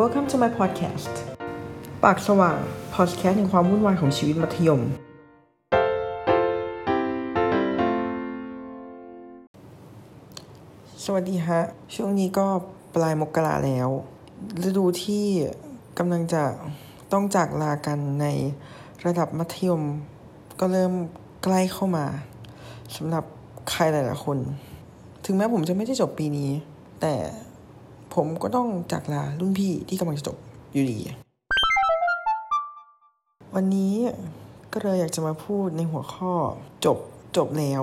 Welcome to my podcast ปากสว่างพอดแคสต์ถึงความวุ่นวายของชีวิตมัธยม สวัสดีฮะ ช่วงนี้ก็ปลายมกราแล้ว ฤดูที่กำลังจะต้องจากลากันในระดับมัธยม ก็เริ่มใกล้เข้ามาสำหรับใครหลายๆคน ถึงแม้ผมจะไม่ได้จบปีนี้ แต่ ผมก็ต้องจากลารุ่นพี่ที่กำลังจะจบอยู่ดี วันนี้ก็เลยอยากจะมาพูดในหัวข้อจบจบแล้ว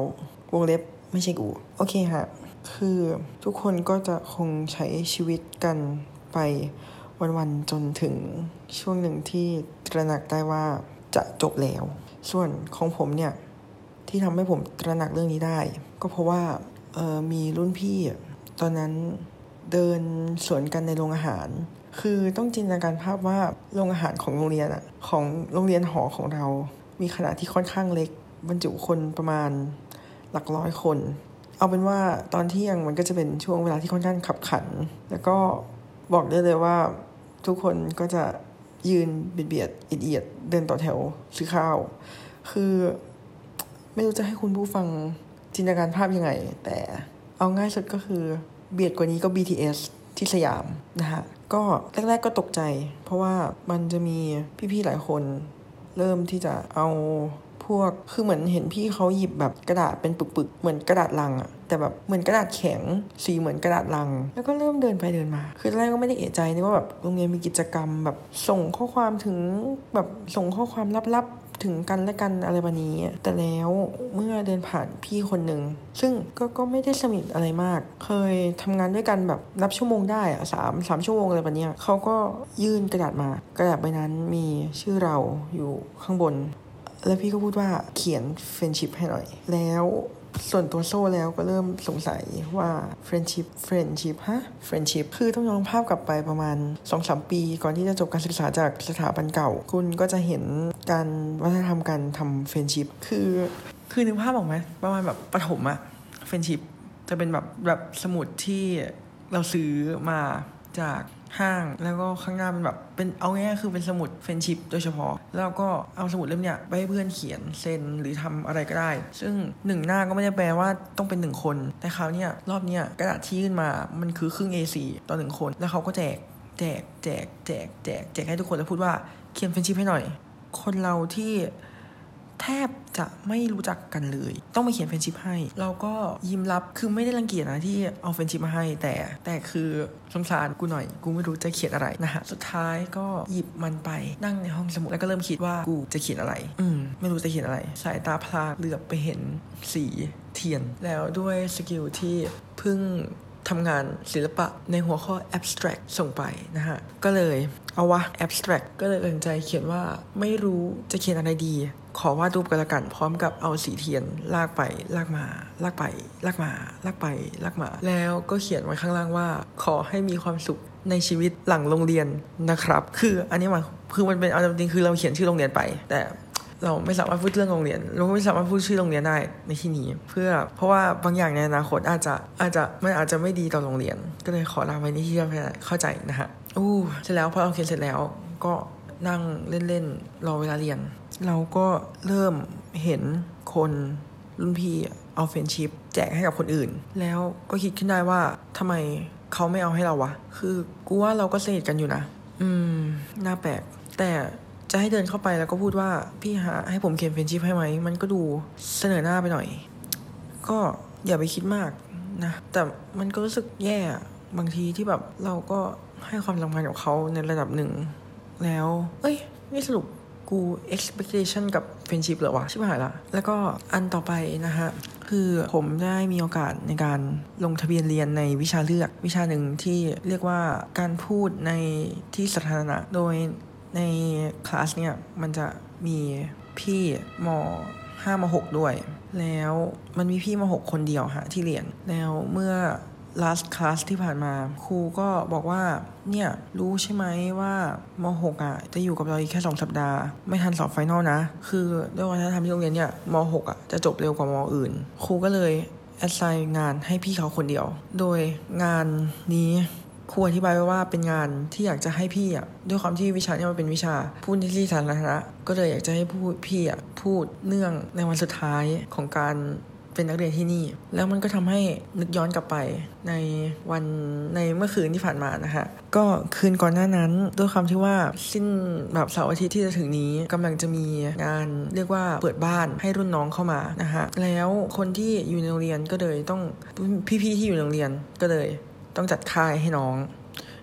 วงเล็บไม่ใช่กู โอเคฮะ คือทุกคนก็จะคงใช้ชีวิตกันไปวันๆจนถึงช่วงหนึ่งที่ตระหนักได้ว่าจะจบแล้ว ส่วนของผมเนี่ย ที่ทำให้ผมตระหนักเรื่องนี้ได้ ก็เพราะว่าออมีรุ่นพี่ ตอนนั้น เดินสวนกันในโรงอาหาร คือต้องจินตนาการภาพว่าโรงอาหารของโรงเรียนอะของโรงเรียนหอของเรา มีขนาดที่ค่อนข้างเล็ก บรรจุคนประมาณหลักร้อยคน เอาเป็นว่าตอนเที่ยงมันก็จะเป็นช่วงเวลาที่ค่อนข้างขับขัน แล้วก็บอกได้เลยว่าทุกคนก็จะยืนเบียดเบียดเอียดเดินต่อแถวซื้อข้าว คือไม่รู้จะให้คุณผู้ฟังจินตนาการภาพยังไง แต่เอาง่ายสุดก็คือ เบียดกว่านี้ก็ BTS ที่สยามนะฮะก็แรกๆก็ตกใจ เพราะว่ามันจะมีพี่ๆหลายคน เริ่มที่จะเอาพวกคือเหมือนเห็นพี่เขาหยิบแบบกระดาษเป็นปึกๆ เหมือนกระดาษลังอะแต่แบบเหมือนกระดาษแข็งสีเหมือนกระดาษลัง แล้วก็เริ่มเดินไปเดินมา คือแรกก็ไม่ได้เอะใจนึกว่าแบบโรงเรียนมีกิจกรรมแบบส่งข้อความถึงแบบส่งข้อความลับๆ ถึงกันและกันอะไรแบบนี้ แต่แล้วเมื่อเดินผ่านพี่คนหนึ่งซึ่งก็ก็ไม่ได้สนิทอะไรมาก เคยทำงานด้วยกันแบบนับชั่วโมงได้อะสามสามชั่วโมงอะไรแบบนี้เขาก็ยื่นกระดาษมากระดาษใบนั้นมีชื่อเราอยู่ข้างบน แล้วพี่ก็พูดว่าเขียนเฟรนชิพให้หน่อย แล้ว ส่วนตัวโซ่แล้วก็เริ่มสงสัยว่า friendship friendship ฮะ friendship คือต้องย้อนภาพกลับไปประมาณ 2-3 ปี ก่อนที่จะจบการศึกษาจากสถาบันเก่า คุณก็จะเห็นการวัฒนธรรมการทำ friendship คือ คือนึกภาพออกไหมประมาณแบบประถมอะ friendship จะเป็นแบบแบบสมุดที่เราซื้อมาจาก ห้าง แล้วก็ข้างหน้าเป็นแบบเป็นเอาง่ายๆคือเป็นสมุด friendship โดยเฉพาะ แล้วก็เอาสมุดเล่มเนี้ยไปให้เพื่อนเขียนเซ็นหรือทำอะไรก็ได้ ซึ่งหนึ่งหน้าก็ไม่ได้แปลว่าต้องเป็นหนึ่งคน แต่คราวเนี้ยรอบเนี้ยกระดาษที่ยื่นมามันคือครึ่ง A4 ต่อหนึ่งคน แล้วเขาก็แจกแจกแจกแจกแจกแจกให้ทุกคนแล้วพูดว่าเขียน friendship ให้หน่อย คนเราที่ แทบจะไม่รู้จักกันเลย ต้องมาเขียน friendship ให้ เราก็ยิ้มรับคือไม่ได้รังเกียจนะที่เอา friendship มาให้แต่แต่คือสงสารกูหน่อย กูไม่รู้จะเขียนอะไรนะฮะสุดท้ายก็หยิบมันไปนั่งในห้องสมุดแล้วก็เริ่มคิดว่ากูจะเขียนอะไร อืมไม่รู้จะเขียนอะไร สายตาพลันเหลือบไปเห็นสีเทียน แล้วด้วย skill ที่เพิ่งทำงานศิลปะในหัวข้อ abstract ส่งไปนะฮะ ก็เลยเอาวะ abstract ก็เลยตัดใจเขียนว่าไม่รู้จะเขียนอะไรดี ขอวาดรูปกันละกันพร้อมกับเอาสีเทียน ลากไปลากมา ลากไป ลากมา ลากไป ลากมา แล้วก็เขียนไว้ข้างล่างว่า ขอให้มีความสุขในชีวิตหลังโรงเรียนนะครับ คืออันนี้มันคือมันเป็นเอาจริงๆคือเราเขียนชื่อโรงเรียนไป แต่เราไม่สามารถพูดเรื่องโรงเรียนเราไม่สามารถพูดชื่อโรงเรียนได้ในที่นี้ เพื่อเพราะว่าบางอย่างในอนาคตอาจจะอาจจะมันอาจจะไม่ดีต่อโรงเรียน ก็เลยขอลาไว้ในที่เข้าใจนะฮะอู้เสร็จแล้วพอเราเขียนเสร็จแล้วก็ นั่งเล่นๆ รอเวลาเรียน เราก็เริ่มเห็นคนรุ่นพี่เอา friendship แจกให้กับคนอื่น แล้วก็คิดขึ้นได้ว่าทำไมเขาไม่เอาให้เราวะ คือกูว่าเราก็สนิทกันอยู่นะ อืม น่าแปลก แต่จะให้เดินเข้าไปแล้วก็พูดว่าพี่จะให้ผมเขียน friendship ให้ไหม มันก็ดูเสนอหน้าไปหน่อย ก็อย่าไปคิดมากนะ แต่มันก็รู้สึกแย่บางทีที่แบบเราก็ให้ความสำคัญกับเขาในระดับหนึ่ง แล้ว เอ้ย นี่สรุปกู expectation กับ friendship เหรอวะ ชิบหายละ แล้วก็อันต่อไปนะฮะ คือผมได้มีโอกาสในการลงทะเบียนเรียนในวิชาเลือก วิชาหนึ่งที่เรียกว่าการพูดในที่สาธารณะ โดยในคลาสเนี่ย มันจะมีพี่ม5ม6ด้วย แล้วมันมีพี่ม6คนเดียวฮะที่เรียน แล้วเมื่อ last class ที่ผ่านมา ครูก็บอกว่า เนี่ย รู้ใช่ไหมว่าม6อะ จะอยู่กับเราอีกแค่ 2 สัปดาห์ ไม่ทันสอบ final นะ คือด้วยวัฒนธรรมที่โรงเรียนเนี่ยม6อะ จะจบเร็วกว่ามอื่น ครูก็เลยแอดไซน์งานให้พี่เขาคนเดียว โดยงานนี้ครูอธิบายไว้ว่าเป็นงานที่อยากจะให้พี่อะด้วยความที่วิชาเนี่ยมันเป็นวิชาพูดที่สาธารณะก็เลยอยากจะให้พูดพี่อะพูดเนื่องในวันสุดท้ายของการ เป็นนักเรียนที่นี่ แล้วมันก็ทำให้นึกย้อนกลับไปในวันในเมื่อคืนที่ผ่านมานะฮะก็คืนก่อนหน้านั้นด้วยความที่ว่าสิ้นแบบเสาร์อาทิตย์ที่จะถึงนี้กำลังจะมีงานเรียกว่าเปิดบ้านให้รุ่นน้องเข้ามานะฮะแล้วคนที่อยู่ในโรงเรียนก็เลยต้องพี่ๆที่อยู่ในโรงเรียนก็เลย ต้องจัดค่ายให้น้อง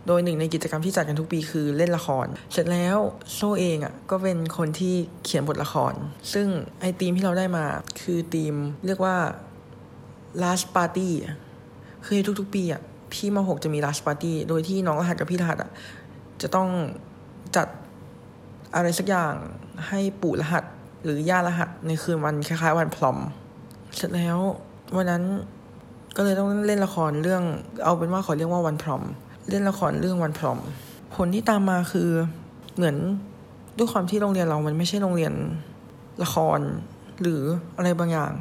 โดยหนึ่งในกิจกรรมที่จัดกันทุกปีคือเล่นละคร เสร็จแล้วโซ่เองอะก็เป็นคนที่เขียนบทละคร ซึ่งไอทีมที่เราได้มาคือทีมเรียกว่า last party คือทุกๆ ปีอะพี่มาหกจะมี last party โดยที่น้องรหัสกับพี่รหัสอะจะต้องจัดอะไรสักอย่างให้ปู่รหัสหรือย่ารหัสในคืนวันคล้ายๆ วันพรอม เสร็จแล้ววันนั้นก็เลยต้องเล่นละครเรื่องเอาเป็นว่าขอเรียกว่าวันพรอม เล่นละครเรื่องวันพรอม ผลที่ตามมาคือเหมือนด้วยความที่โรงเรียนเรามันไม่ใช่โรงเรียนละคร หรืออะไรบางอย่าง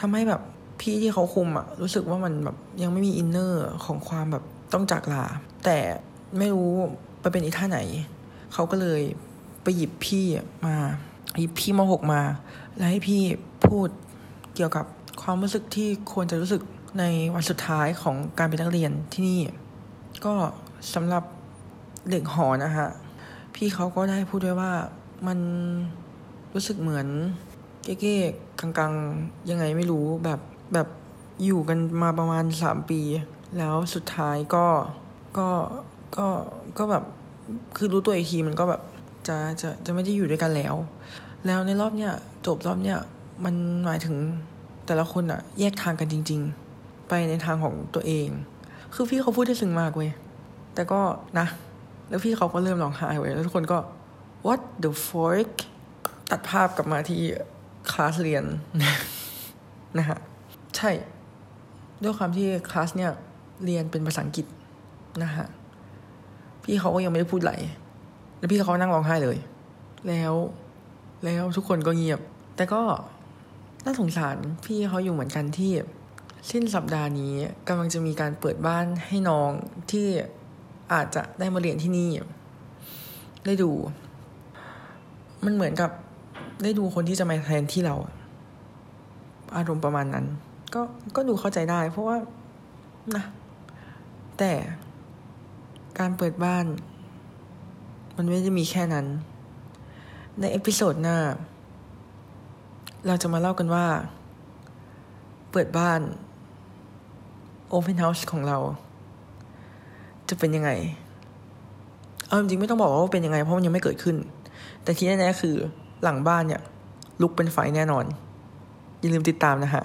ทำให้แบบพี่ที่เขาคุมอะรู้สึกว่ามันแบบยังไม่มีอินเนอร์ของความแบบต้องจากลา แต่ไม่รู้ไปเป็นอีท่าไหน เขาก็เลยไปหยิบพี่มาหยิบพี่มหกมา แล้วให้พี่พูดเกี่ยวกับความรู้สึกที่ควรจะรู้สึกในวันสุดท้ายของการเป็นนักเรียนที่นี่ ก็สำหรับเด็กหอนะฮะ พี่เขาก็ได้พูดด้วยว่ามันรู้สึกเหมือนเก๊ๆกลางๆ ยังไงไม่รู้แบบแบบอยู่กันมาประมาณสามปี แล้วสุดท้ายก็ก็ก็ก็แบบคือรู้ตัวอีกทีมันก็แบบจะจะจะไม่ได้อยู่ด้วยกันแล้ว แล้วในรอบเนี้ยจบรอบเนี้ยมันหมายถึงแต่ละคนอะแยกทางกันจริง ๆ ไปในทางของตัวเอง คือพี่เขาพูดได้ซึ้งมากเว้ย แต่ก็นะ แล้วพี่เขาก็เริ่มร้องไห้เว้ย แล้วทุกคนก็ what the fuck ตัดภาพกลับมาที่คลาสเรียนนะฮะ ใช่ ด้วยความที่คลาสเนี่ย เรียนเป็นภาษาอังกฤษนะฮะ พี่เขาก็ยังไม่ได้พูดไหล แล้วพี่เขานั่งร้องไห้เลย แล้ว แล้วทุกคนก็เงียบ แต่ก็น่าสงสารพี่เขาอยู่เหมือนกันที่ สิ้นสัปดาห์นี้กำลังจะมีการเปิดบ้านให้น้องที่อาจจะได้มาเรียนที่นี่ ได้ดู มันเหมือนกับได้ดูคนที่จะมาแทนที่เรา อารมณ์ประมาณนั้น ก็ก็ดูเข้าใจได้ เพราะว่านะ แต่การเปิดบ้าน มันไม่ได้มีแค่นั้น ใน episode หน้า เราจะมาเล่ากันว่า เปิดบ้าน Open House ของเรา จะเป็นยังไง เอาจริงๆไม่ต้องบอกว่าเป็นยังไง เพราะมันยังไม่เกิดขึ้น แต่ที่แน่ๆคือหลังบ้านเนี่ย ลุกเป็นไฟแน่นอน อย่าลืมติดตามนะฮะ